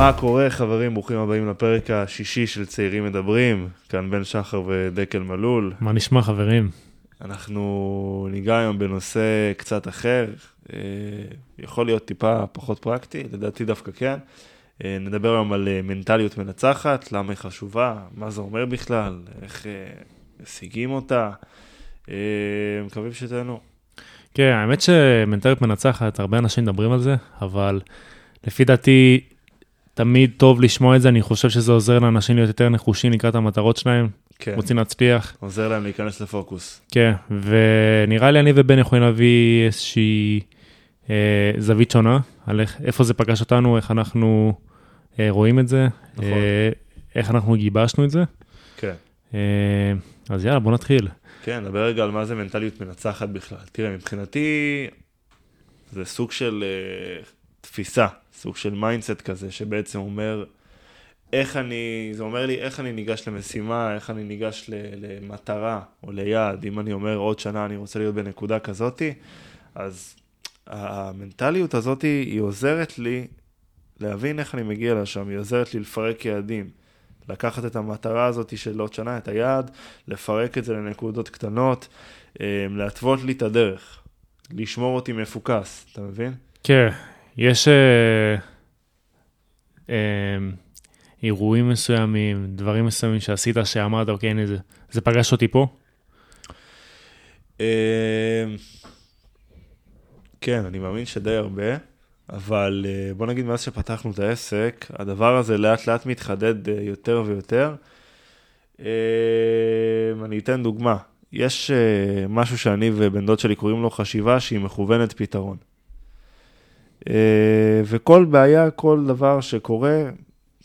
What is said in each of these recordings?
מה קורה חברים, ברוכים הבאים לפרק השישי של צעירים מדברים, כאן בן שחר ודקל מלול. מה נשמע חברים? אנחנו ניגע היום בנושא קצת אחר, אה, יכול להיות טיפה פחות פרקטי, לדעתי דווקא כן. אה, נדבר היום על אה, מנטליות מנצחת, למה היא חשובה, מה זה אומר בכלל, איך משיגים אותה. מקווים שתהנו. כן, האמת שמנטליות מנצחת, הרבה אנשים מדברים על זה, אבל לפי דעתי, תמיד טוב לשמוע את זה, אני חושב שזה עוזר לאנשים להיות יותר נחושים לקראת המטרות שלהם, כן. רוצים להצליח. עוזר להם להיכנס לפוקוס. כן, ונראה לי אני ובן יכולים להביא איזושהי אה, זווית שונה, על איך, איפה זה פגש אותנו, איך אנחנו אה, רואים את זה, נכון. אה, איך אנחנו גיבשנו את זה. כן. אה, אז יאללה, בוא נתחיל. כן, נדבר רגע על מה זה מנטליות מנצחת בכלל. תראה, מבחינתי זה סוג של אה, תפיסה, סוג של mindset כזה, שבעצם אומר, איך אני, זה אומר לי איך אני ניגש למשימה, איך אני ניגש למטרה או ליעד. אם אני אומר עוד שנה אני רוצה להיות בנקודה כזאתי, אז המנטליות הזאת היא עוזרת לי להבין איך אני מגיע לשם, היא עוזרת לי לפרק יעדים. לקחת את המטרה הזאת של עוד שנה, את היעד, לפרק את זה לנקודות קטנות, אה, להתוות לי את הדרך, לשמור אותי מפוקס, אתה מבין? כן, יש אה, אה, אירועים מסוימים, דברים מסוימים שעשית, שאמרת, אוקיי, הנה זה, זה פגש אותי פה? אה, כן, אני מאמין שדי הרבה, אבל אה, בוא נגיד מאז שפתחנו את העסק, הדבר הזה לאט לאט מתחדד אה, יותר ויותר. אה, אני אתן דוגמה, יש משהו שאני ובן דוד שלי קוראים לו חשיבה שהיא מכוונת פתרון. וכל בעיה, כל דבר שקורה,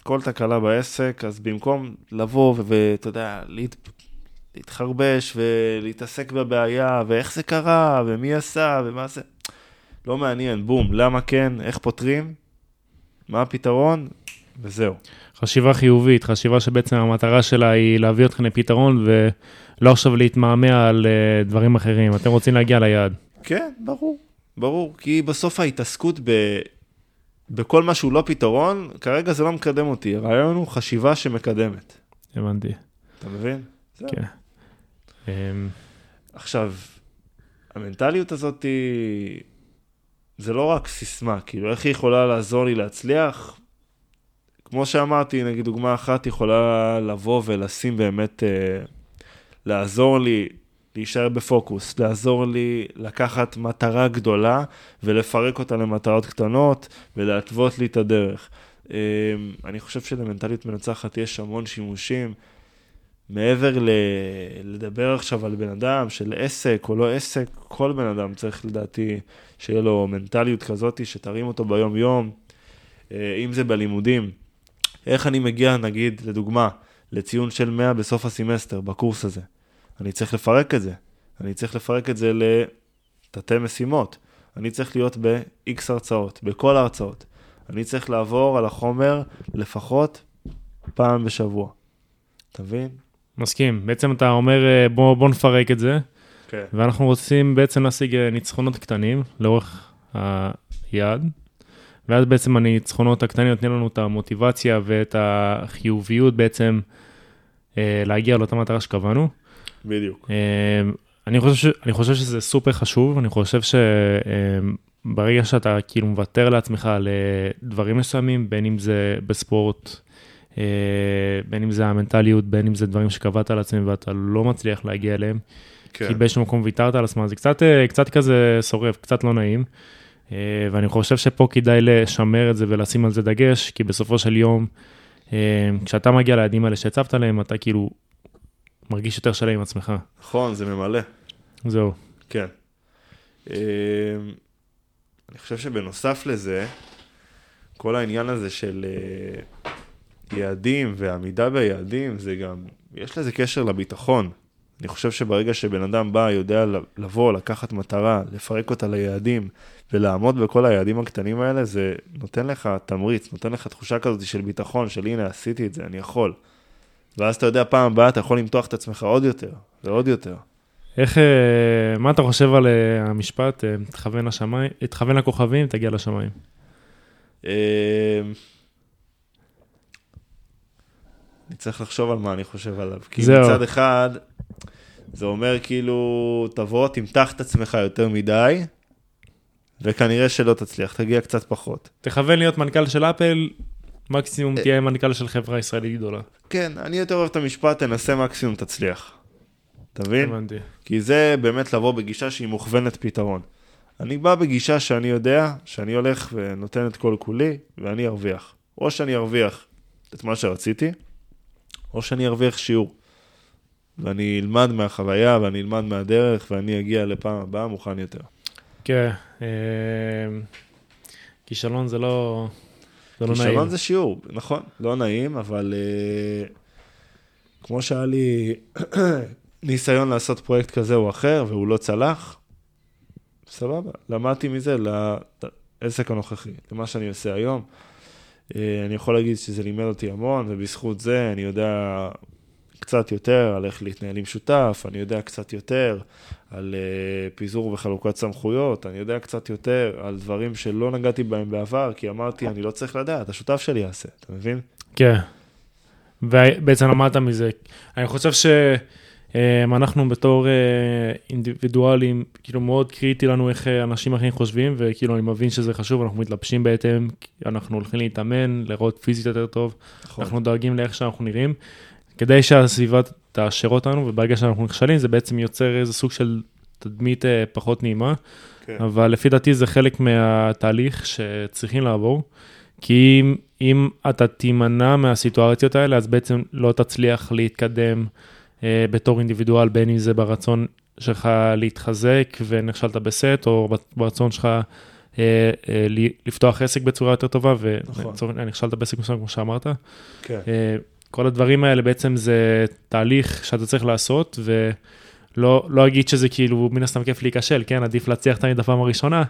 כל תקלה בעסק, אז במקום לבוא ואתה יודע, להת... להתחרבש ולהתעסק בבעיה, ואיך זה קרה, ומי עשה, ומה זה, לא מעניין, בום, למה כן, איך פותרים, מה הפתרון, וזהו. חשיבה חיובית, חשיבה שבעצם המטרה שלה היא להביא אתכם לפתרון ולא עכשיו להתמהמה על uh, דברים אחרים, אתם רוצים להגיע ליעד. כן, ברור, ברור, כי בסוף ההתעסקות ב... בכל מה שהוא לא פתרון, כרגע זה לא מקדם אותי, הרעיון הוא חשיבה שמקדמת. הבנתי. אתה מבין? כן. Um... עכשיו, המנטליות הזאת היא... זה לא רק סיסמה, כאילו, איך היא יכולה לעזור לי להצליח? כמו שאמרתי, נגיד דוגמה אחת יכולה לבוא ולשים באמת, אה, לעזור לי להישאר בפוקוס, לעזור לי לקחת מטרה גדולה ולפרק אותה למטרות קטנות ולהתוות לי את הדרך. אה, אני חושב שלמנטליות מנצחת יש המון שימושים. מעבר ל... לדבר עכשיו על בן אדם של עסק או לא עסק, כל בן אדם צריך לדעתי שיהיה לו מנטליות כזאת שתרים אותו ביום-יום, אה, אם זה בלימודים. איך אני מגיע, נגיד, לדוגמה, לציון של 100 בסוף הסמסטר, בקורס הזה? אני צריך לפרק את זה. אני צריך לפרק את זה לתתי משימות. אני צריך להיות ב-X הרצאות, בכל ההרצאות. אני צריך לעבור על החומר לפחות פעם בשבוע. אתה מבין? מסכים. בעצם אתה אומר, אה, בוא, בוא נפרק את זה, okay. כן. ואנחנו רוצים בעצם להשיג אה, ניצחונות קטנים לאורך היעד, ואז בעצם הניצחונות הקטנים נותנים לנו את המוטיבציה ואת החיוביות בעצם אה, להגיע לאותה מטרה שקבענו. בדיוק. אני חושב, ש, אני חושב שזה סופר חשוב, אני חושב שברגע שאתה כאילו מוותר לעצמך על דברים מסוימים, בין אם זה בספורט, אה, בין אם זה המנטליות, בין אם זה דברים שקבעת על עצמם ואתה לא מצליח להגיע אליהם. כן. כי באיזשהו מקום ויתרת על עצמם, זה קצת, אה, קצת כזה שורף, קצת לא נעים. אה, ואני חושב שפה כדאי לשמר את זה ולשים על זה דגש, כי בסופו של יום, כשאתה מגיע ליעדים האלה שהצבת להם, אתה כאילו מרגיש יותר שלם עם עצמך. נכון, זה ממלא. זהו. כן. אני חושב שבנוסף לזה, כל העניין הזה של יעדים ועמידה ביעדים, זה גם, יש לזה קשר לביטחון. אני חושב שברגע שבן אדם בא, יודע לבוא, לקחת מטרה, לפרק אותה ליעדים ולעמוד בכל היעדים הקטנים האלה, זה נותן לך תמריץ, נותן לך תחושה כזאת של ביטחון, של הנה, עשיתי את זה, אני יכול. ואז אתה יודע, פעם הבאה אתה יכול למתוח את עצמך עוד יותר, ועוד יותר. איך, אה, מה אתה חושב על אה, המשפט, אה, תכוון לשמיים, תכוון לכוכבים, תגיע לשמיים? אני צריך לחשוב על מה אני חושב עליו. כי זהו. מצד אחד, זה אומר כאילו, תבוא, תמתח את עצמך יותר מדי, וכנראה שלא תצליח, תגיע קצת פחות. תכוון להיות מנכ"ל של אפל, מקסימום. תהיה מנכ"ל של חברה ישראלית גדולה. כן, אני יותר אוהב את המשפט, תנסה מקסימום תצליח. אתה מבין? הבנתי. כי זה באמת לבוא בגישה שהיא מוכוונת פתרון. אני בא בגישה שאני יודע שאני הולך ונותן את כל כולי, ואני ארוויח. או שאני ארוויח את מה שרציתי, או שאני ארוויח שיעור. ואני אלמד מהחוויה, ואני אלמד מהדרך, ואני אגיע לפעם הבאה מוכן יותר. כן, אה, כישלון זה לא, זה לא נעים. כישלון זה שיעור, נכון, לא נעים, אבל uh, כמו שהיה לי ניסיון לעשות פרויקט כזה או אחר, והוא לא צלח, סבבה, למדתי מזה לעסק הנוכחי, למה שאני עושה היום. Uh, אני יכול להגיד שזה לימד אותי המון, ובזכות זה אני יודע קצת יותר על איך להתנהל עם שותף, אני יודע קצת יותר על uh, פיזור וחלוקת סמכויות, אני יודע קצת יותר על דברים שלא נגעתי בהם בעבר, כי אמרתי, אני לא צריך לדעת, השותף שלי יעשה, אתה מבין? כן. ובעצם למדת מזה. אני חושב שאנחנו בתור אה, אינדיבידואלים, כאילו מאוד קריטי לנו איך אה, אנשים אחרים חושבים, וכאילו אני מבין שזה חשוב, אנחנו מתלבשים בהתאם, אנחנו הולכים להתאמן, לראות פיזית יותר טוב, נכון. אנחנו דואגים לאיך שאנחנו נראים, כדי שהסביבה תאשר אותנו, וברגע שאנחנו נכשלים זה בעצם יוצר איזה סוג של תדמית אה, פחות נעימה. כן. אבל לפי דעתי זה חלק מהתהליך שצריכים לעבור, כי אם, אם אתה תימנע מהסיטואציות האלה, אז בעצם לא תצליח להתקדם אה, בתור אינדיבידואל, בין אם זה ברצון שלך להתחזק ונכשלת בסט, או ברצון שלך אה, אה, לפתוח עסק בצורה יותר טובה, נכון. ונכשלת בעסק מסוים, כמו שאמרת. כן. אה, כל הדברים האלה בעצם זה תהליך שאתה צריך לעשות, ולא לא אגיד שזה כאילו מן הסתם כיף להיכשל, כן, עדיף להצליח תמיד בפעם הראשונה,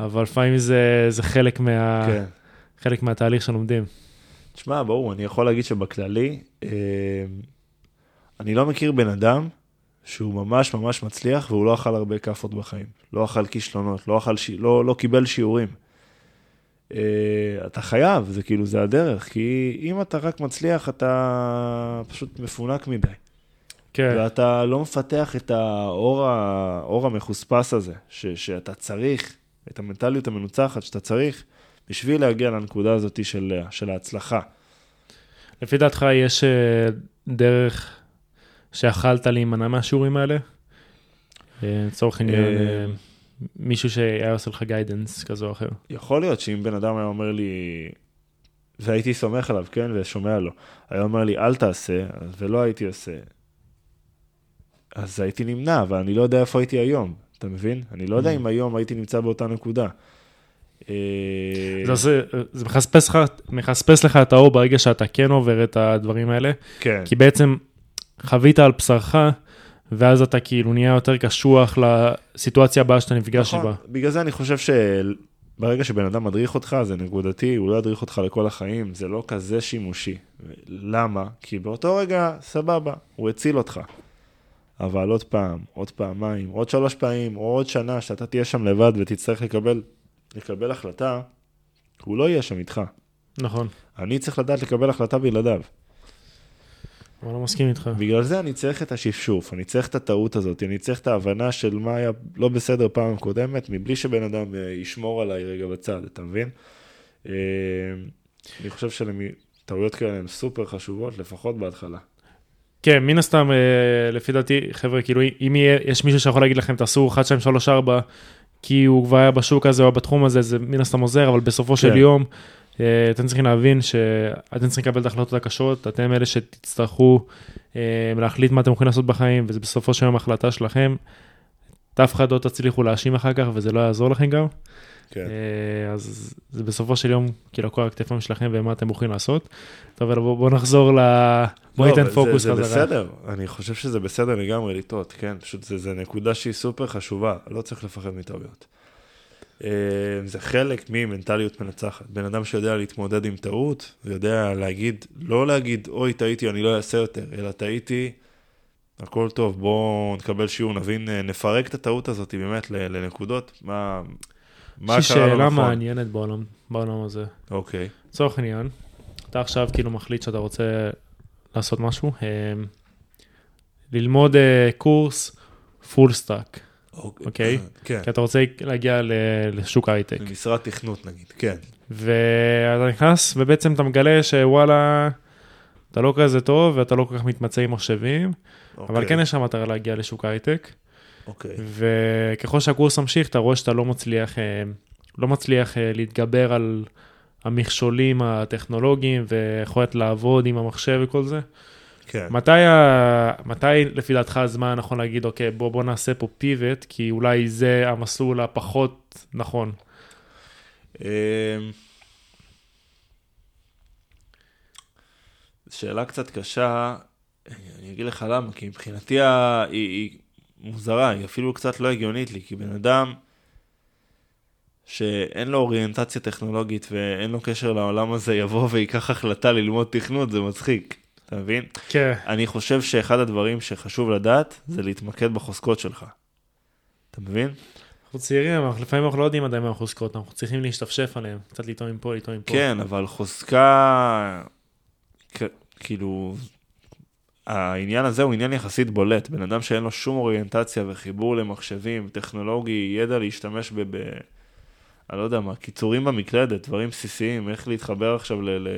אבל לפעמים זה, זה חלק, מה, כן. חלק מהתהליך שלומדים. תשמע, ברור, אני יכול להגיד שבכללי, אה, אני לא מכיר בן אדם שהוא ממש ממש מצליח והוא לא אכל הרבה כאפות בחיים. לא אכל כישלונות, לא, אכל. לא, לא קיבל שיעורים. אה, אתה חייב, זה כאילו, זה הדרך, כי אם אתה רק מצליח, אתה פשוט מפונק מדי. כן, ואתה לא מפתח את האור. האור המחוספס הזה, ש... שאתה צריך, את המנטליות המנוצחת שאתה צריך, בשביל להגיע לנקודה הזאת של, של ההצלחה. לפי דעתך יש אה, דרך שיכלת להימנע מהשיעורים האלה? אה, לצורך העניין, אה, מישהו שהיה עושה לך גיידנס כזה או אחר. יכול להיות שאם בן אדם היה אומר לי, והייתי סומך עליו, כן, ושומע לו, היה אומר לי, אל תעשה, ולא הייתי עושה, אז הייתי נמנע, אבל אני לא יודע איפה הייתי היום, אתה מבין? אני לא יודע Mm. אם היום הייתי נמצא באותה נקודה. אה, זה, עושה, זה מחספס לך, מחספס לך את האור ברגע שאתה כן עובר את הדברים האלה, כן, כי בעצם חווית על בשרך, ואז אתה כאילו נהיה יותר קשוח לסיטואציה הבאה שאתה נפגש נכון, בה. בגלל זה אני חושב שברגע שבן אדם מדריך אותך, זה נקודתי, הוא לא ידריך אותך לכל החיים, זה לא כזה שימושי. למה? כי באותו רגע, סבבה, הוא הציל אותך. אבל עוד פעם, עוד פעמיים, עוד שלוש פעמים, או עוד שנה שאתה תהיה שם לבד ותצטרך לקבל, לקבל החלטה, הוא לא יהיה שם איתך. נכון, אני צריך לדעת לקבל החלטה בלעדיו. אבל לא מסכים איתך. בגלל זה אני צריך את השפשוף, אני צריך את הטעות הזאת, אני צריך את ההבנה של מה היה לא בסדר פעם קודמת, מבלי שבן אדם אה, ישמור עליי רגע בצד, אתה מבין? אה, אני חושב שטעויות כאלה הן סופר חשובות, לפחות בהתחלה. כן, מן הסתם, אה, לפי דעתי, חבר'ה, כאילו, אם יהיה, יש מישהו שיכול להגיד לכם, תעשו 1, 2, 3, 4, כי הוא כבר היה בשוק הזה או בתחום הזה, זה מן הסתם עוזר, אבל בסופו של כן. יום, אה, אתם צריכים להבין שאתם צריכים לקבל את ההחלטות הקשות, אתם אלה שתצטרכו אה, להחליט מה אתם יכולים לעשות בחיים, וזה בסופו של יום החלטה שלכם. את אף אחד לא תצליחו להאשים אחר כך, וזה לא יעזור לכם גם. כן. אה, אז זה בסופו של יום, כאילו, על הכתפיים שלכם ומה אתם בוחרים לעשות. טוב, אבל בואו בוא נחזור ל... בוא לא, ניתן פוקוס זה, חזרה. זה בסדר, אני חושב שזה בסדר לגמרי לטעות, כן? פשוט זה, זה נקודה שהיא סופר חשובה, לא צריך לפחד מטעויות. אה, זה חלק ממנטליות מנצחת. בן אדם שיודע להתמודד עם טעות, ויודע להגיד, לא להגיד, אוי, טעיתי, אני לא אעשה יותר, אלא טעיתי, הכל טוב, בואו נקבל שיעור, נבין, אה, נפרק את הטעות הזאת באמת לנקודות, מה, מה קרה שאלה נכון. מעניינת בעולם, בעולם הזה. אוקיי, לצורך העניין, אתה עכשיו כאילו מחליט שאתה רוצה לעשות משהו, אה, ללמוד קורס full stack, אוקיי? כן, כי אתה רוצה להגיע לשוק ההייטק. למשרד תכנות נגיד, כן. ואתה נכנס ובעצם אתה מגלה שוואלה, אתה לא כזה טוב ואתה לא כל כך מתמצא עם מחשבים, אבל אוקיי, כן יש לך מטרה להגיע לשוק ההייטק. אוקיי, וככל שהקורס ממשיך, אתה רואה שאתה לא מצליח, אה, לא מצליח אה, להתגבר על המכשולים הטכנולוגיים ויכולת לעבוד עם המחשב וכל זה. כן. מתי, ה... מתי לפי דעתך הזמן הנכון להגיד, אוקיי, בוא, בוא נעשה פה פיבוט, כי אולי זה המסלול הפחות נכון. אמ, שאלה קצת קשה, אני אגיד לך למה, כי מבחינתי ה- היא, היא מוזרה, היא אפילו קצת לא הגיונית לי, כי בן אדם שאין לו אוריינטציה טכנולוגית ואין לו קשר לעולם הזה, יבוא וייקח החלטה ללמוד תכנות, זה מצחיק, אתה מבין? כן. אני חושב שאחד הדברים שחשוב לדעת זה להתמקד בחוזקות שלך. אתה מבין? אנחנו צעירים, אבל לפעמים אנחנו לא יודעים עדיין מה החוזקות, אנחנו צריכים להשתפשף עליהם, קצת לטעום מפה, לטעום מפה. כן, אבל חוזקה, כ- כאילו, העניין הזה הוא עניין יחסית בולט. בן אדם שאין לו שום אוריינטציה וחיבור למחשבים, טכנולוגי, ידע להשתמש ב... ב אני לא יודע מה, קיצורים במקלדת, דברים בסיסיים, איך להתחבר עכשיו ל... ל...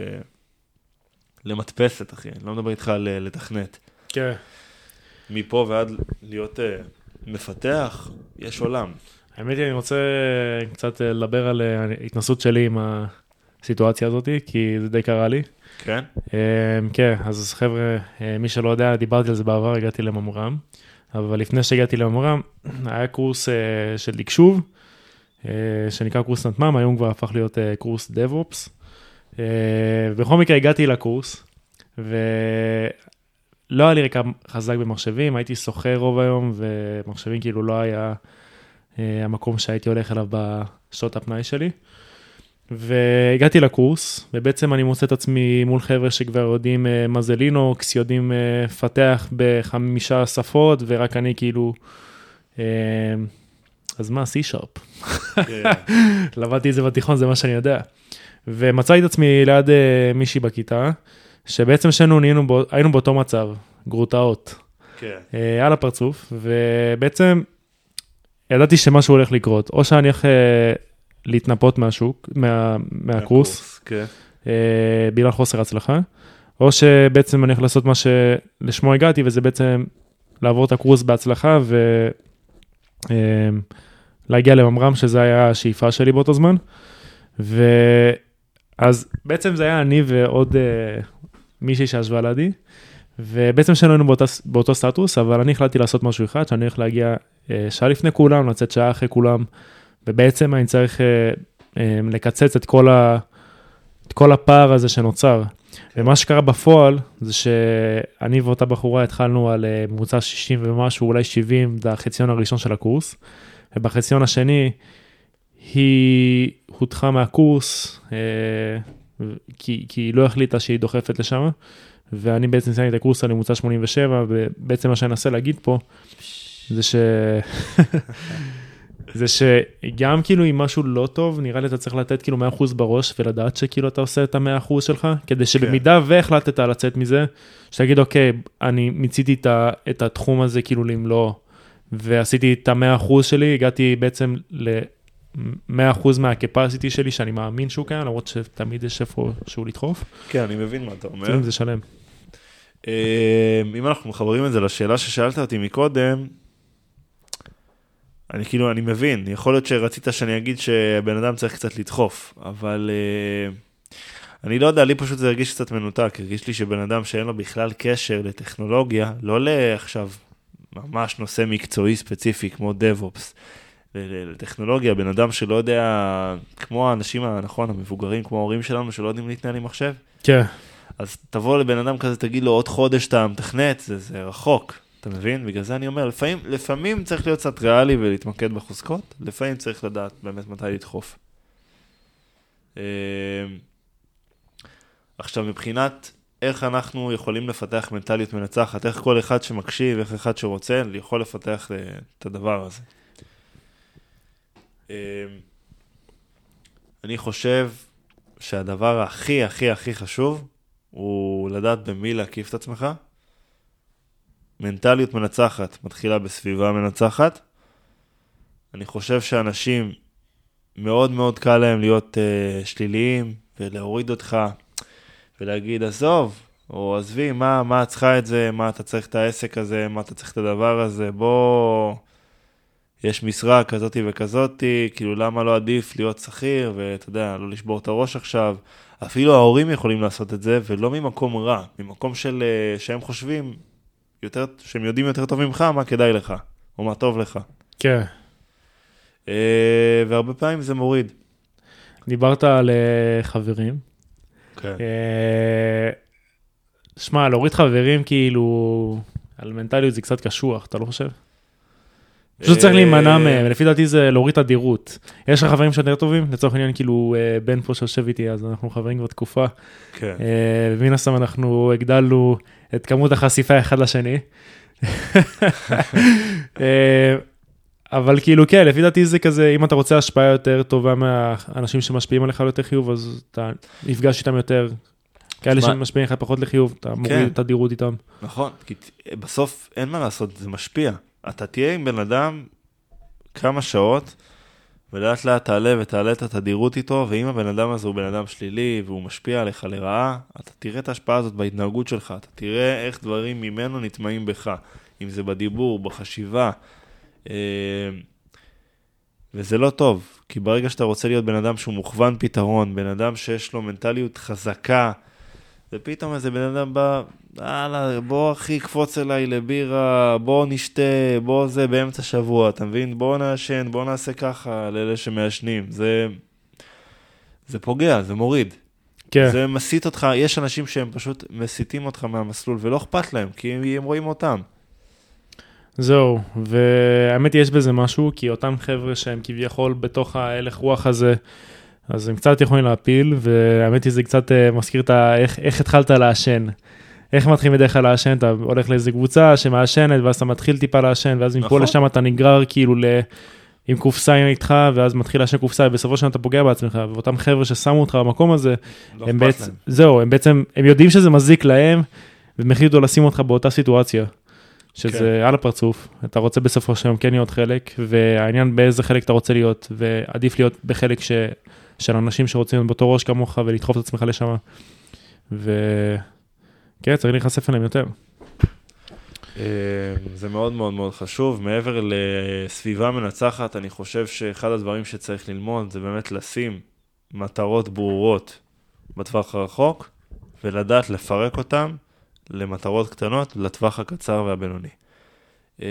למדפסת, אחי. אני לא מדבר איתך על אה, לתכנת. כן. מפה ועד להיות uh, מפתח, יש עולם. האמת היא, אני רוצה קצת לדבר על אה, ההתנסות שלי עם הסיטואציה הזאת, כי זה די קרה לי. כן? אה, כן, אז חבר'ה, אה, מי שלא יודע, דיברתי על זה בעבר, הגעתי לממר"ם, אבל לפני שהגעתי לממר"ם, היה קורס אה, של תקשוב, אה, שנקרא קורס נתמ"ם, היום כבר הפך להיות אה, קורס DevOps. אה, בכל מקרה הגעתי לקורס, ולא היה לי רקע חזק במחשבים, הייתי שוכר רוב היום, ומחשבים כאילו לא היה אה, המקום שהייתי הולך אליו בשעות הפנאי שלי. והגעתי לקורס, ובעצם אני מוצא את עצמי מול חבר'ה שכבר יודעים אה, מה זה לינוקס, יודעים לפתח בחמישה שפות, ורק אני כאילו, אז מה, C-Sharp. למדתי את זה בתיכון, זה מה שאני יודע. ומצאתי את עצמי ליד אה, מישהי בכיתה, שבעצם שנינו בא- היינו באותו מצב, גרוטאות, כן. אה, על הפרצוף, ובעצם ידעתי שמשהו הולך לקרות, או שאני הולך אה, להתנפות מהשוק, מה, מהקורס, כן. אה, בגלל חוסר הצלחה, או שבעצם אני הולך לעשות מה שלשמו הגעתי, וזה בעצם לעבור את הקורס בהצלחה ולהגיע לממר"ם, שזה היה השאיפה שלי באותו זמן. ואז בעצם זה היה אני ועוד אה, מישהי שישבה לידי, ובעצם שנינו היינו באותה, באותו סטטוס, אבל אני החלטתי לעשות משהו אחד, שאני הולך להגיע אה, שעה לפני כולם, לצאת שעה אחרי כולם, ובעצם אני צריך אה, לקצץ את כל, ה, את כל הפער הזה שנוצר. ומה שקרה בפועל, זה שאני ואותה בחורה התחלנו על ממוצע 60 ומשהו, אולי 70, זה החציון הראשון של הקורס, ובחציון השני היא הודחה מהקורס, אה, כי, כי היא לא החליטה שהיא דוחפת לשם, ואני בעצם סיימתי את הקורס על ממוצע 87, ובעצם מה שאני אנסה להגיד פה, זה ש... זה שגם כאילו אם משהו לא טוב, נראה לי אתה צריך לתת כאילו 100% בראש ולדעת שכאילו אתה עושה את ה-100% שלך, כדי שבמידה והחלטת לצאת מזה, שתגיד אוקיי, אני מיציתי את, את התחום הזה כאילו למלוא, ועשיתי את ה-100% שלי, הגעתי בעצם ל-100% מהקפסיטי שלי, שאני מאמין שהוא קיים, למרות שתמיד יש איפה שהוא לדחוף, כן, אני מבין מה אתה אומר. זה שלם. אה, אם אנחנו מחברים את זה לשאלה ששאלת אותי מקודם, אני כאילו, אני מבין, יכול להיות שרצית שאני אגיד שבן אדם צריך קצת לדחוף, אבל אה, אני לא יודע, לי פשוט זה הרגיש קצת מנותק, הרגיש לי שבן אדם שאין לו בכלל קשר לטכנולוגיה, לא לעכשיו ממש נושא מקצועי ספציפי כמו DevOps, לטכנולוגיה, בן אדם שלא יודע, כמו האנשים, הנכון, המבוגרים, כמו ההורים שלנו, שלא יודעים להתנהל עם מחשב, כן, אז תבוא לבן אדם כזה, תגיד לו עוד חודש אתה מתכנת, זה, זה רחוק, אתה מבין? בגלל זה אני אומר, לפעמים, לפעמים צריך להיות קצת ריאלי ולהתמקד בחוזקות, לפעמים צריך לדעת באמת מתי לדחוף. אה, עכשיו, מבחינת איך אנחנו יכולים לפתח מנטליות מנצחת, איך כל אחד שמקשיב, איך אחד שרוצה, יכול לפתח אה, את הדבר הזה. אה, אני חושב שהדבר הכי הכי הכי חשוב הוא לדעת במי להקיף את עצמך. מנטליות מנצחת מתחילה בסביבה מנצחת. אני חושב שאנשים, מאוד מאוד קל להם להיות uh, שליליים ולהוריד אותך ולהגיד, עזוב, או עזבי, מה, מה את צריכה את זה, מה אתה צריך את העסק הזה, מה אתה צריך את הדבר הזה, בוא, יש משרה כזאתי וכזאתי, כאילו למה לא עדיף להיות שכיר, ואתה יודע, לא לשבור את הראש עכשיו. אפילו ההורים יכולים לעשות את זה, ולא ממקום רע, ממקום של, אה, שהם חושבים, יותר, שהם יודעים יותר טוב ממך מה כדאי לך, או מה טוב לך. כן. אה, והרבה פעמים זה מוריד. דיברת על אה, חברים. כן. שמע, להוריד חברים כאילו, על מנטליות זה קצת קשוח, אתה לא חושב? פשוט צריך להימנע מהם, לפי דעתי זה להוריד את הדירות. יש לך חברים שיותר טובים? לצורך העניין, כאילו, בן פה שיושב איתי, אז אנחנו חברים כבר תקופה. כן. ומן הסתם אנחנו הגדלנו את כמות החשיפה אחד לשני. אבל כאילו, כן, לפי דעתי זה כזה, אם אתה רוצה השפעה יותר טובה מהאנשים שמשפיעים עליך יותר חיוב, אז אתה נפגש איתם יותר. כאלה שמשפיעים לך פחות לחיוב, אתה מוריד כן. את הדירות איתם. נכון, כי בסוף אין מה לעשות, זה משפיע. אתה תהיה עם בן אדם כמה שעות, ולאט לאט תעלה ותעלה את התדירות איתו, ואם הבן אדם הזה הוא בן אדם שלילי והוא משפיע עליך לרעה, אתה תראה את ההשפעה הזאת בהתנהגות שלך, אתה תראה איך דברים ממנו נטמעים בך, אם זה בדיבור, בחשיבה. אה, וזה לא טוב, כי ברגע שאתה רוצה להיות בן אדם שהוא מוכוון פתרון, בן אדם שיש לו מנטליות חזקה, ופתאום איזה בן אדם בא, יאללה, בוא אחי, קפוץ אליי לבירה, בוא נשתה, בוא זה באמצע שבוע, אתה מבין? בוא נעשן, בוא נעשה ככה לאלה שמעשנים. זה, זה פוגע, זה מוריד. כן. זה מסיט אותך, יש אנשים שהם פשוט מסיטים אותך מהמסלול ולא אכפת להם, כי הם, הם רואים אותם. זהו, והאמת יש בזה משהו, כי אותם חבר'ה שהם כביכול בתוך ההלך רוח הזה, אז הם קצת יכולים להפיל, והאמת היא זה קצת uh, מזכיר את ה... איך, איך התחלת לעשן. איך מתחילים בדרך כלל לעשן? אתה הולך לאיזה קבוצה שמעשנת, ואז אתה מתחיל טיפה לעשן, ואז מפה נכון. לשם אתה נגרר כאילו ל... עם קופסה איתך, ואז מתחיל לעשן קופסה, ובסופו של דבר אתה פוגע בעצמך, ואותם חבר'ה ששמו אותך במקום הזה, לא הם בעצם, להם. זהו, הם בעצם, הם יודעים שזה מזיק להם, והם החליטו לשים אותך באותה סיטואציה. שזה כן. על הפרצוף, אתה רוצה בסופו של יום כן להיות חלק, והעניין באיזה חלק אתה רוצה להיות, ועדיף להיות בחלק ש... של אנשים שרוצים להיות באותו ראש כמוך ולדחוף את עצמך לשם. וכן, צריך להיחשף אליהם יותר. אה, זה מאוד מאוד מאוד חשוב. מעבר לסביבה מנצחת, אני חושב שאחד הדברים שצריך ללמוד זה באמת לשים מטרות ברורות בטווח הרחוק, ולדעת לפרק אותן למטרות קטנות לטווח הקצר והבינוני. אה,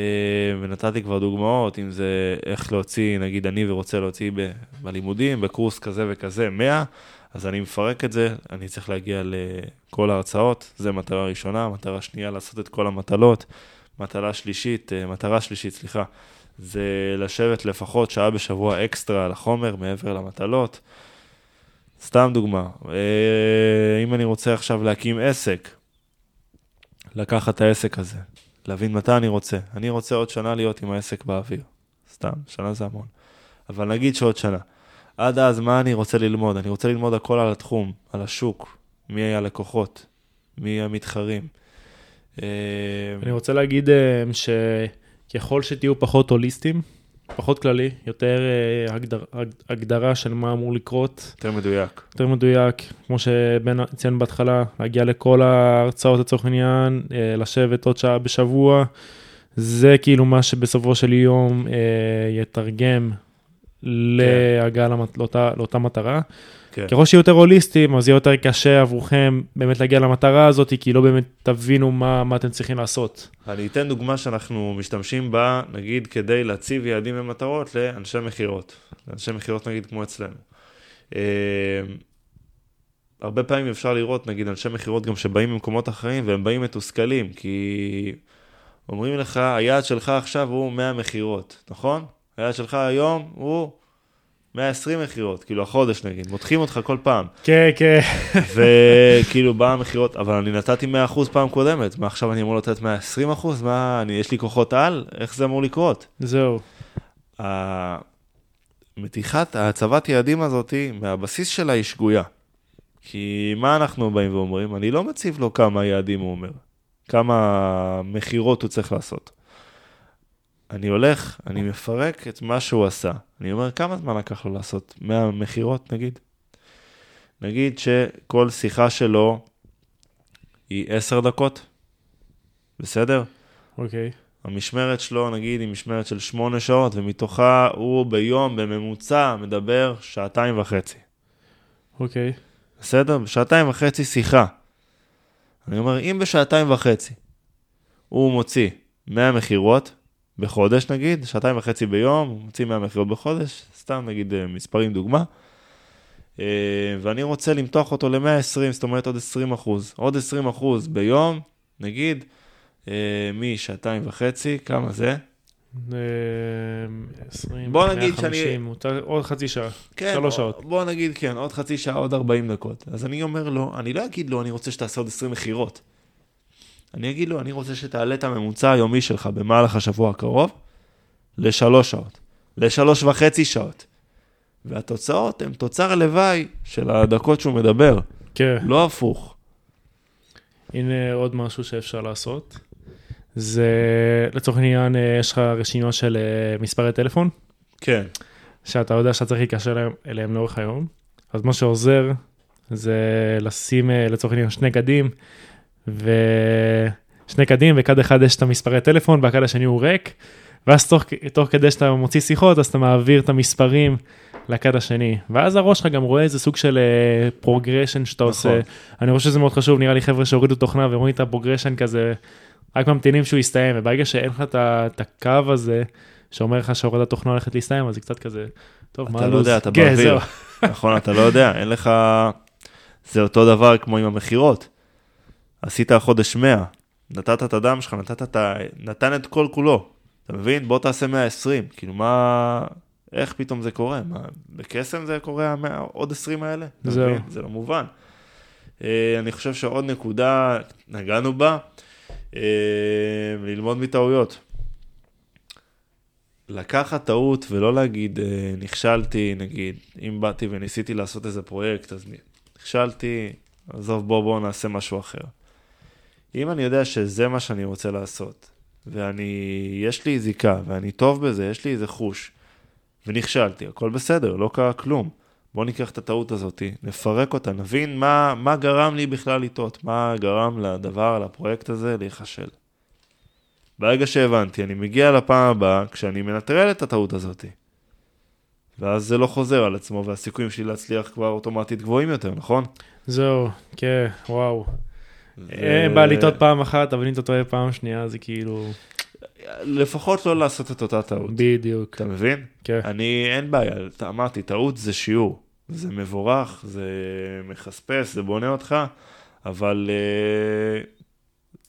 ונתתי כבר דוגמאות, אם זה איך להוציא, נגיד אני ורוצה להוציא ב- בלימודים, בקורס כזה וכזה 100, אז אני מפרק את זה, אני צריך להגיע לכל ההרצאות, זה מטרה ראשונה, מטרה שנייה לעשות את כל המטלות, מטרה שלישית, אה, מטרה שלישית, סליחה, זה לשבת לפחות שעה בשבוע אקסטרה על החומר מעבר למטלות. סתם דוגמה, אה, אם אני רוצה עכשיו להקים עסק, לקחת את העסק הזה, להבין מתי אני רוצה. אני רוצה עוד שנה להיות עם העסק באוויר. סתם, שנה זה המון. אבל נגיד שעוד שנה. עד אז, מה אני רוצה ללמוד? אני רוצה ללמוד הכל על התחום, על השוק, מי הלקוחות, מי המתחרים. אה, אני רוצה להגיד אה, שככל שתהיו פחות הוליסטים, פחות כללי, יותר אה, הגדר, הג- הגדרה של מה אמור לקרות, יותר מדויק. יותר מדויק, כמו שבן ציין בהתחלה, להגיע לכל ההרצאות לצורך העניין, אה, לשבת עוד שעה בשבוע, זה כאילו מה שבסופו של יום אה, יתרגם להגעה למת- לאותה, לאותה מטרה. כן. ככל שיהיו יותר הוליסטיים, אז יהיה יותר קשה עבורכם באמת להגיע למטרה הזאת, כי לא באמת תבינו מה, מה אתם צריכים לעשות. אני אתן דוגמה שאנחנו משתמשים בה, נגיד, כדי להציב יעדים ומטרות לאנשי מכירות. לאנשי מכירות, נגיד, כמו אצלנו. אה, הרבה פעמים אפשר לראות, נגיד, אנשי מכירות גם שבאים ממקומות אחרים, והם באים מתוסכלים, כי אומרים לך, היעד שלך עכשיו הוא 100 מכירות, נכון? היעד שלך היום הוא 120 מכירות, כאילו החודש נגיד, מותחים אותך כל פעם. כן, כן. וכאילו בא המכירות, אבל אני נתתי 100% פעם קודמת, מה עכשיו אני אמור לתת 120%? מה, אני, יש לי כוחות על? איך זה אמור לקרות? זהו. המתיחת, ההצבת יעדים הזאתי, מהבסיס שלה היא שגויה. כי מה אנחנו באים ואומרים? אני לא מציב לו כמה יעדים הוא אומר, כמה מכירות הוא צריך לעשות. אני הולך, אני מפרק את מה שהוא עשה. אני אומר, כמה זמן לקח לו לעשות? 100 מכירות נגיד? נגיד שכל שיחה שלו היא 10 דקות, בסדר? אוקיי. המשמרת שלו, נגיד, היא משמרת של 8 שעות, ומתוכה הוא ביום בממוצע מדבר שעתיים וחצי. אוקיי. בסדר? בשעתיים וחצי שיחה. אני אומר, אם בשעתיים וחצי הוא מוציא 100 מכירות בחודש נגיד, שעתיים וחצי ביום, מוציא 100 מכירות בחודש, סתם נגיד אה, מספרים דוגמה, אה, ואני רוצה למתוח אותו ל-120, זאת אומרת עוד 20 אחוז. עוד 20 אחוז ביום, נגיד, אה, משעתיים וחצי, כמה זה? אה, 20, בוא נגיד 150, שאני- עוד חצי שעה. כן, שלוש שעות. בוא נגיד, כן, עוד חצי שעה, עוד 40 דקות. אז אני אומר לו, אני לא אגיד לו, אני רוצה שתעשה עוד 20 מכירות. אני אגיד לו, אני רוצה שתעלה את הממוצע היומי שלך במהלך השבוע הקרוב לשלוש שעות, לשלוש וחצי שעות. והתוצאות הן תוצר לוואי של הדקות שהוא מדבר, כן. לא הפוך. הנה עוד משהו שאפשר לעשות. זה לצורך העניין, אה, יש לך רשימה של אה, מספרי טלפון, כן, שאתה יודע שאתה צריך להתקשר אליהם, לאורך היום. אז מה שעוזר זה לשים אה, לצורך העניין שני קדים, ושני קדים, וכד אחד יש את המספרי טלפון, והכד השני הוא ריק, ואז תוך, תוך כדי שאתה מוציא שיחות, אז אתה מעביר את המספרים לכד השני. ואז הראש שלך גם רואה איזה סוג של progression שאתה נכון. עושה. אני חושב שזה מאוד חשוב, נראה לי חבר'ה שהורידו תוכנה ורואים את ה progression כזה, רק ממתינים שהוא יסתיים, וברגע שאין לך את הקו הזה, שאומר לך שהורדת תוכנה הולכת להסתיים, אז זה קצת כזה, טוב, מה אתה לא הלו"ז? יודע, אתה כן, באוויר. נכון, אתה לא יודע, אין לך... זה אותו דבר כמו עם המכירות. עשית חודש 100, נתת את הדם שלך, נתת את ה... נתן את כל כולו. אתה מבין? בוא תעשה 120. כאילו, מה... איך פתאום זה קורה? מה, בקסם זה קורה, המאה- עוד 20 האלה? זהו. זה לא מובן. אה, אני חושב שעוד נקודה, נגענו בה, אה, ללמוד מטעויות. לקחת טעות ולא להגיד, אה, נכשלתי, נגיד, אם באתי וניסיתי לעשות איזה פרויקט, אז נכשלתי, עזוב, בוא, בוא נעשה משהו אחר. אם אני יודע שזה מה שאני רוצה לעשות, ואני, יש לי זיקה, ואני טוב בזה, יש לי איזה חוש, ונכשלתי, הכל בסדר, לא קרה כלום. בוא ניקח את הטעות הזאת, נפרק אותה, נבין מה, מה גרם לי בכלל לטעות, מה גרם לדבר, לפרויקט הזה, להיכשל. ברגע שהבנתי, אני מגיע לפעם הבאה כשאני מנטרל את הטעות הזאת. ואז זה לא חוזר על עצמו, והסיכויים שלי להצליח כבר אוטומטית גבוהים יותר, נכון? זהו, כן, וואו. ו- אין בעיה לטעות פעם אחת, אבל אם אתה טועה פעם שנייה, זה כאילו... לפחות לא לעשות את אותה טעות. בדיוק. אתה מבין? כן. אני, אין בעיה, אמרתי, טעות זה שיעור. זה מבורך, זה מחספס, זה בונה אותך, אבל uh,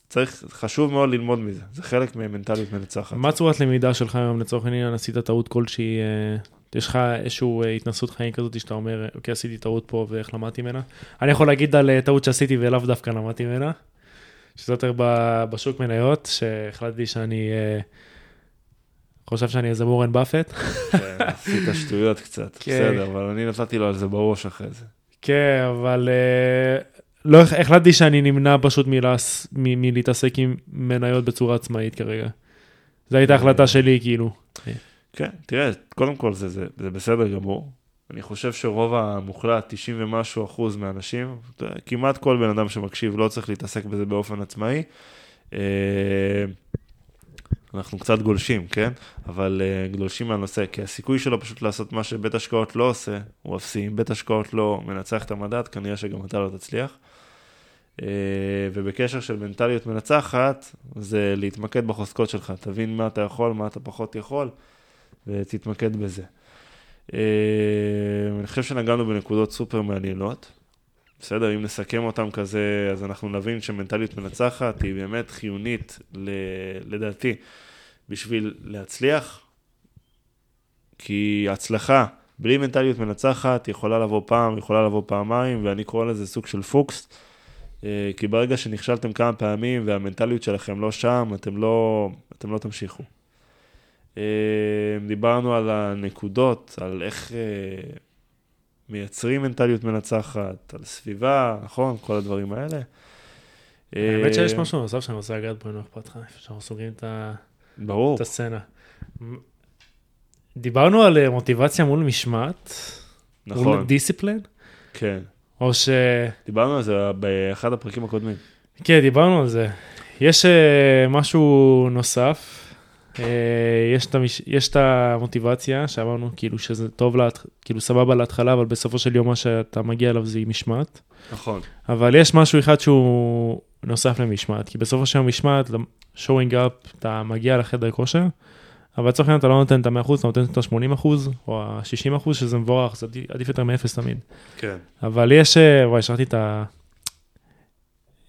צריך, חשוב מאוד ללמוד מזה. זה חלק ממנטליות מנצחת. מה צורת למידה שלך היום, לצורך העניין, עשית טעות כלשהי, אה, יש לך איזושהי אה, התנסות חיים כזאת שאתה אומר, אוקיי, עשיתי טעות פה ואיך למדתי ממנה? אני יכול להגיד על אה, טעות שעשיתי ולאו דווקא למדתי ממנה, שזה יותר בשוק מניות, שהחלטתי שאני אה, חושב שאני איזה וורן באפט. כן, עשית שטויות קצת, כן. בסדר, אבל אני נתתי לו על זה בראש אחרי זה. כן, אבל לא, הח- החלטתי שאני נמנע פשוט מלעס- מ- מלהתעסק עם מניות בצורה עצמאית כרגע. זו הייתה החלטה שלי, כאילו. כן, תראה, קודם כל זה, זה, זה בסדר גמור. אני חושב שרוב המוחלט, 90 ומשהו אחוז מהאנשים, כמעט כל בן אדם שמקשיב לא צריך להתעסק בזה באופן עצמאי. אה, אנחנו קצת גולשים, כן? אבל אה, גולשים מהנושא, כי הסיכוי שלו פשוט לעשות מה שבית השקעות לא עושה, הוא אפסי. אם בית השקעות לא מנצח את המדד, כנראה שגם אתה לא תצליח. אה, ובקשר של מנטליות מנצחת, זה להתמקד בחוזקות שלך, תבין מה אתה יכול, מה אתה פחות יכול, ותתמקד בזה. אה, אני חושב שנגענו בנקודות סופר מעניינות. בסדר, אם נסכם אותם כזה, אז אנחנו נבין שמנטליות מנצחת היא באמת חיונית, ל, לדעתי, בשביל להצליח, כי הצלחה בלי מנטליות מנצחת יכולה לבוא פעם, יכולה לבוא פעמיים, ואני קורא לזה סוג של פוקס, אה, כי ברגע שנכשלתם כמה פעמים והמנטליות שלכם לא שם, אתם לא, אתם לא תמשיכו. אה, דיברנו על הנקודות, על איך, אה, מייצרים מנטליות מנצחת, על סביבה, נכון? כל הדברים האלה. האמת שיש אה, משהו נוסף שאני רוצה לגעת בו, אם לא אכפת לך, איפה שאנחנו סוגרים את ה- ברור, את הסצנה. דיברנו על אה, מוטיבציה מול משמעת, מול נכון, דיסציפלין, כן. או ש... דיברנו על זה באחד הפרקים הקודמים. כן, דיברנו על זה. יש אה, משהו נוסף, יש את, המש... יש את המוטיבציה שאמרנו כאילו שזה טוב, לה... כאילו סבבה להתחלה, אבל בסופו של יום מה שאתה מגיע אליו זה משמעת. נכון. אבל יש משהו אחד שהוא נוסף למשמעת, כי בסופו של יום משמעת, showing up, אתה מגיע לחדר כושר, אבל לצורך העניין אתה לא נותן את ה-100%, אתה נותן את ה-80% או ה-60%, שזה מבורך, זה עדיף- יותר מאפס תמיד. כן. אבל יש, אה, וואי, שכחתי את ה...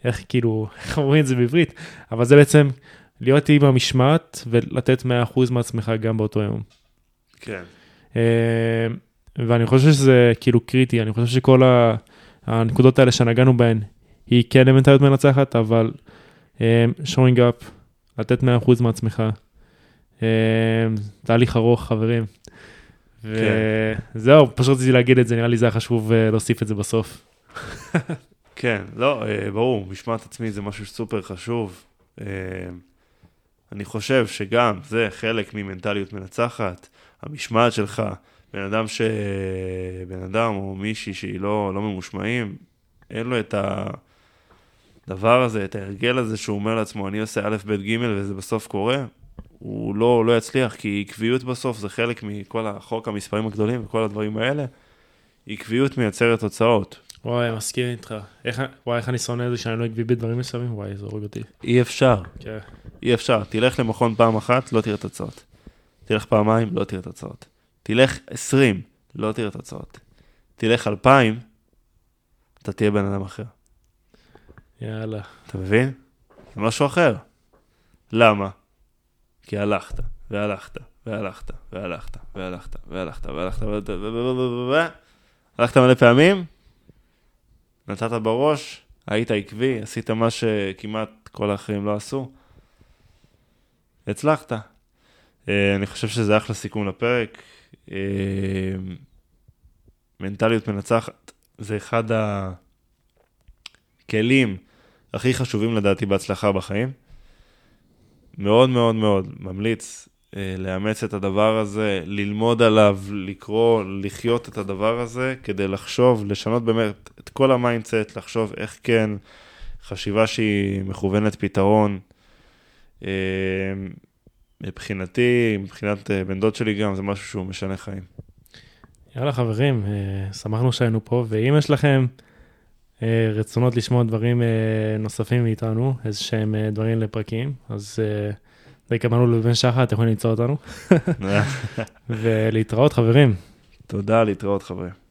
איך כאילו, איך אומרים את זה בעברית, אבל זה בעצם להיות עם המשמעת ולתת 100% מעצמך גם באותו יום. כן. אה, ואני חושב שזה כאילו קריטי, אני חושב שכל ה- הנקודות האלה שנגענו בהן, היא כן מנטליות מנצחת, אבל אה, showing up, לתת 100% מעצמך, אה, תהליך ארוך, חברים. וזהו, פשוט רציתי להגיד את זה, נראה לי זה היה חשוב אה, להוסיף את זה בסוף. כן, לא, ברור, משמעת עצמית זה משהו סופר חשוב. אני חושב שגם זה חלק ממנטליות מנצחת, המשמעת שלך, בן אדם ש... בן אדם או מישהי שהיא לא, לא ממושמעים, אין לו את הדבר הזה, את ההרגל הזה שהוא אומר לעצמו, אני עושה א', ב', ג' וזה בסוף קורה, הוא לא, לא יצליח, כי עקביות בסוף זה חלק מכל החוק המספרים הגדולים וכל הדברים האלה. עקביות מייצרת תוצאות. וואי, מסכים איתך. איך, וואי, איך אני שונא את זה שאני לא עקבי בדברים מסוימים, וואי, זה הורג אותי. אי אפשר. כן. אי אפשר. תלך למכון פעם אחת, לא תראה תוצאות. תלך פעמיים, לא תראה תוצאות. תלך עשרים, לא תראה תוצאות. תלך אלפיים, אתה תהיה בן אדם אחר. יאללה. אתה מבין? זה משהו אחר. למה? כי הלכת, והלכת, והלכת, והלכת, והלכת, והלכת, והלכת, והלכת, הלכת מלא פעמים, נתת בראש, היית עקבי, עשית מה שכמעט כל האחרים לא עשו, הצלחת. אה, אני חושב שזה אחלה סיכום לפרק. אה, מנטליות מנצחת זה אחד הכלים הכי חשובים לדעתי בהצלחה בחיים. מאוד מאוד מאוד ממליץ לאמץ את הדבר הזה, ללמוד עליו, לקרוא, לחיות את הדבר הזה, כדי לחשוב, לשנות באמת את כל ה mindset, לחשוב איך כן, חשיבה שהיא מכוונת פתרון. אה, מבחינתי, מבחינת אה, בן דוד שלי גם, זה משהו שהוא משנה חיים. יאללה חברים, אה, שמחנו שהיינו פה, ואם יש לכם אה, רצונות לשמוע דברים אה, נוספים מאיתנו, איזה שהם אה, דברים לפרקים, אז קבלנו לבן שחר, אתם יכולים למצוא אותנו, ולהתראות חברים. תודה, להתראות חברים.